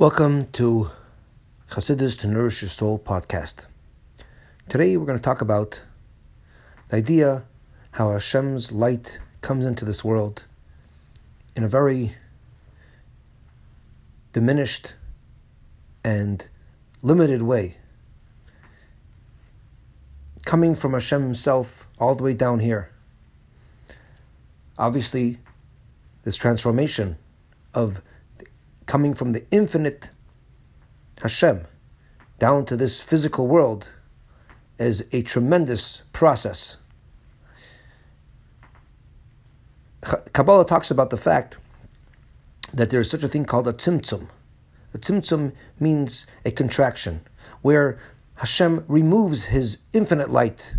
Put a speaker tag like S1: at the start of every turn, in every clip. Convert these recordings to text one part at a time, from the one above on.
S1: Welcome to Chassidus to Nourish Your Soul podcast. Today we're going to talk about the idea how Hashem's light comes into this world in a very diminished and limited way. Coming from Hashem Himself all the way down here. Obviously, this transformation of coming from the infinite Hashem down to this physical world is a tremendous process. Kabbalah talks about the fact that there is such a thing called a tzimtzum. A tzimtzum means a contraction, where Hashem removes His infinite light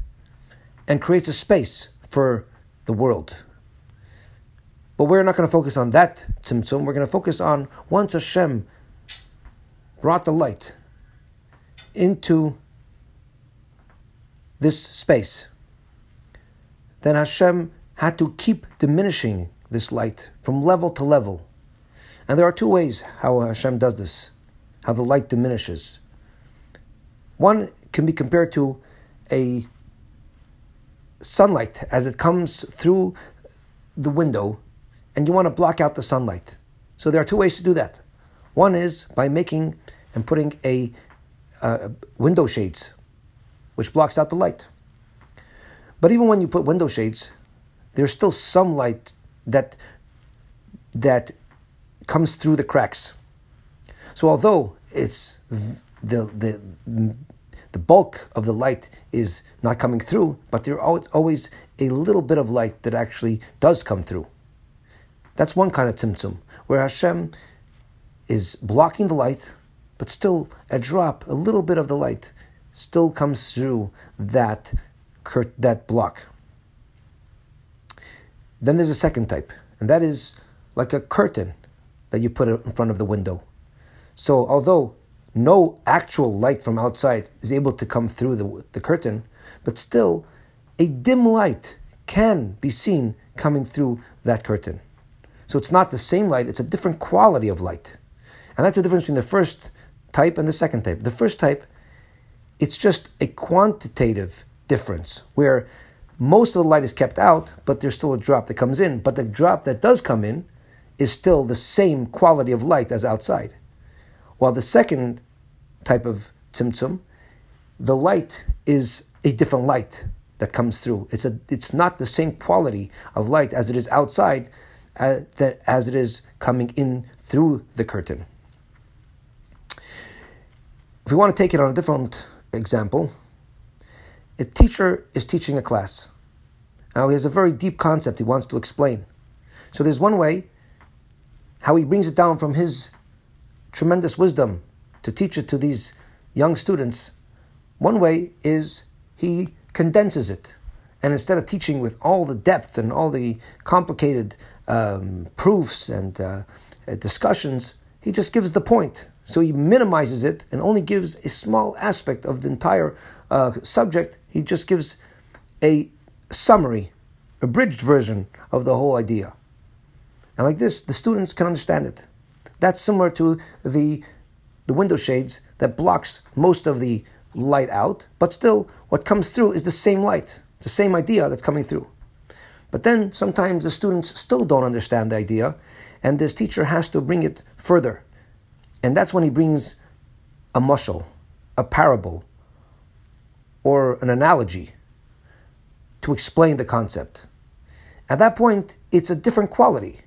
S1: and creates a space for the world, but we're not going to focus on that tzimtzum. We're going to focus on once Hashem brought the light into this space, then Hashem had to keep diminishing this light from level to level. And there are two ways how Hashem does this, how the light diminishes. One can be compared to a sunlight as it comes through the window and you want to block out the sunlight. So there are two ways to do that. One is by making and putting a uh, window shades, which blocks out the light. But even when you put window shades, there's still some light that that comes through the cracks. So although it's the the the bulk of the light is not coming through, but there's always, always a little bit of light that actually does come through. That's one kind of tzimtzum, where Hashem is blocking the light, but still a drop, a little bit of the light, still comes through that curt- that block. Then there's a second type, and that is like a curtain that you put in front of the window. So although no actual light from outside is able to come through the, the curtain, but still a dim light can be seen coming through that curtain. So it's not the same light, it's a different quality of light. And that's the difference between the first type and the second type. The first type, it's just a quantitative difference where most of the light is kept out, but there's still a drop that comes in. But the drop that does come in is still the same quality of light as outside. While the second type of tzimtzum, the light is a different light that comes through. It's, a, it's not the same quality of light as it is outside, uh, that as it is coming in through the curtain. If we want to take it on a different example, a teacher is teaching a class. Now he has a very deep concept he wants to explain. So there's one way how he brings it down from his tremendous wisdom to teach it to these young students. One way is he condenses it. And instead of teaching with all the depth and all the complicated um, proofs and uh, discussions, he just gives the point. So he minimizes it and only gives a small aspect of the entire uh, subject. He just gives a summary, a bridged version of the whole idea. And like this, the students can understand it. That's similar to the, the window shades that blocks most of the light out, but still what comes through is the same light, the same idea that's coming through. But then sometimes the students still don't understand the idea, and this teacher has to bring it further. And that's when he brings a mushal, a parable, or an analogy to explain the concept. At that point, it's a different quality.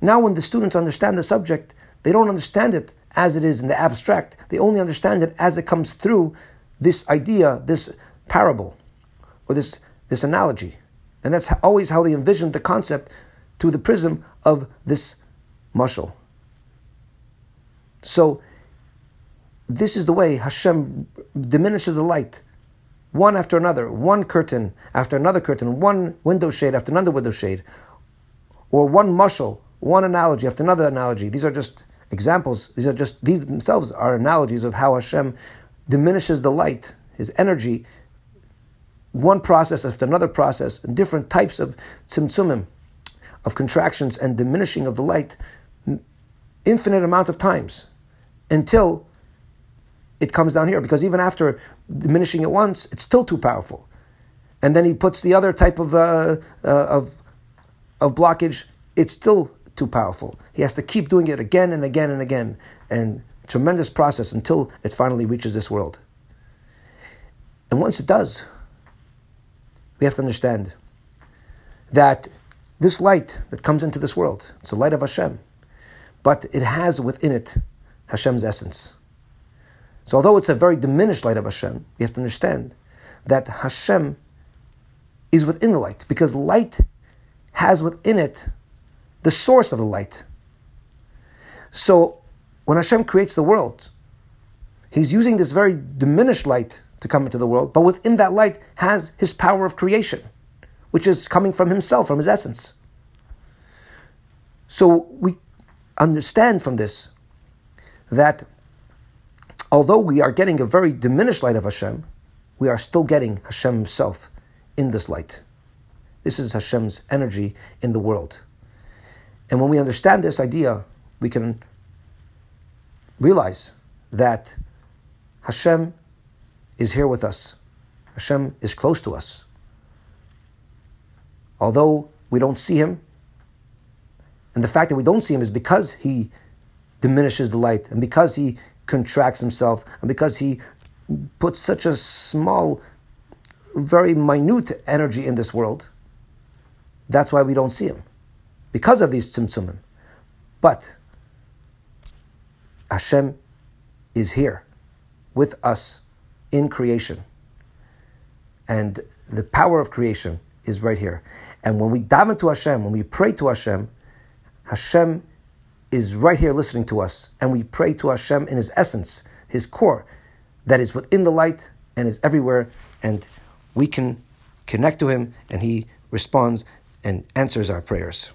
S1: Now, when the students understand the subject, they don't understand it as it is in the abstract. They only understand it as it comes through this idea, this parable, or this, this analogy. And that's always how they envisioned the concept through the prism of this mushal. So, this is the way Hashem diminishes the light, one after another, one curtain after another curtain, one window shade after another window shade, or one mushal, one analogy after another analogy. These are just examples. These are just these themselves are analogies of how Hashem diminishes the light, His energy, one process after another process, and different types of tzimtzumim, of contractions and diminishing of the light, infinite amount of times. until it comes down here. Because even after diminishing it once, it's still too powerful. And then he puts the other type of, uh, uh, of, of blockage, it's still too powerful. He has to keep doing it again and again and again. And tremendous process until it finally reaches this world. And once it does, we have to understand that this light that comes into this world, it's the light of Hashem, but it has within it Hashem's essence. So although it's a very diminished light of Hashem, we have to understand that Hashem is within the light, because light has within it the source of the light. So when Hashem creates the world, He's using this very diminished light to come into the world, but within that light has His power of creation which is coming from himself, from his essence. So we understand from this that although we are getting a very diminished light of Hashem, we are still getting Hashem himself in this light. This is Hashem's energy in the world. And when we understand this idea, we can realize that Hashem is here with us. Hashem is close to us although we don't see him, and the fact that we don't see him is because he diminishes the light, and because he contracts himself, and because he puts such a small, very minute energy in this world. That's why we don't see him, because of these tzimtzumim. But Hashem is here with us in creation. And the power of creation is right here. And when we daven to Hashem, when we pray to Hashem, Hashem is right here listening to us. And we pray to Hashem in His essence, His core, that is within the light and is everywhere. And we can connect to Him, and He responds and answers our prayers.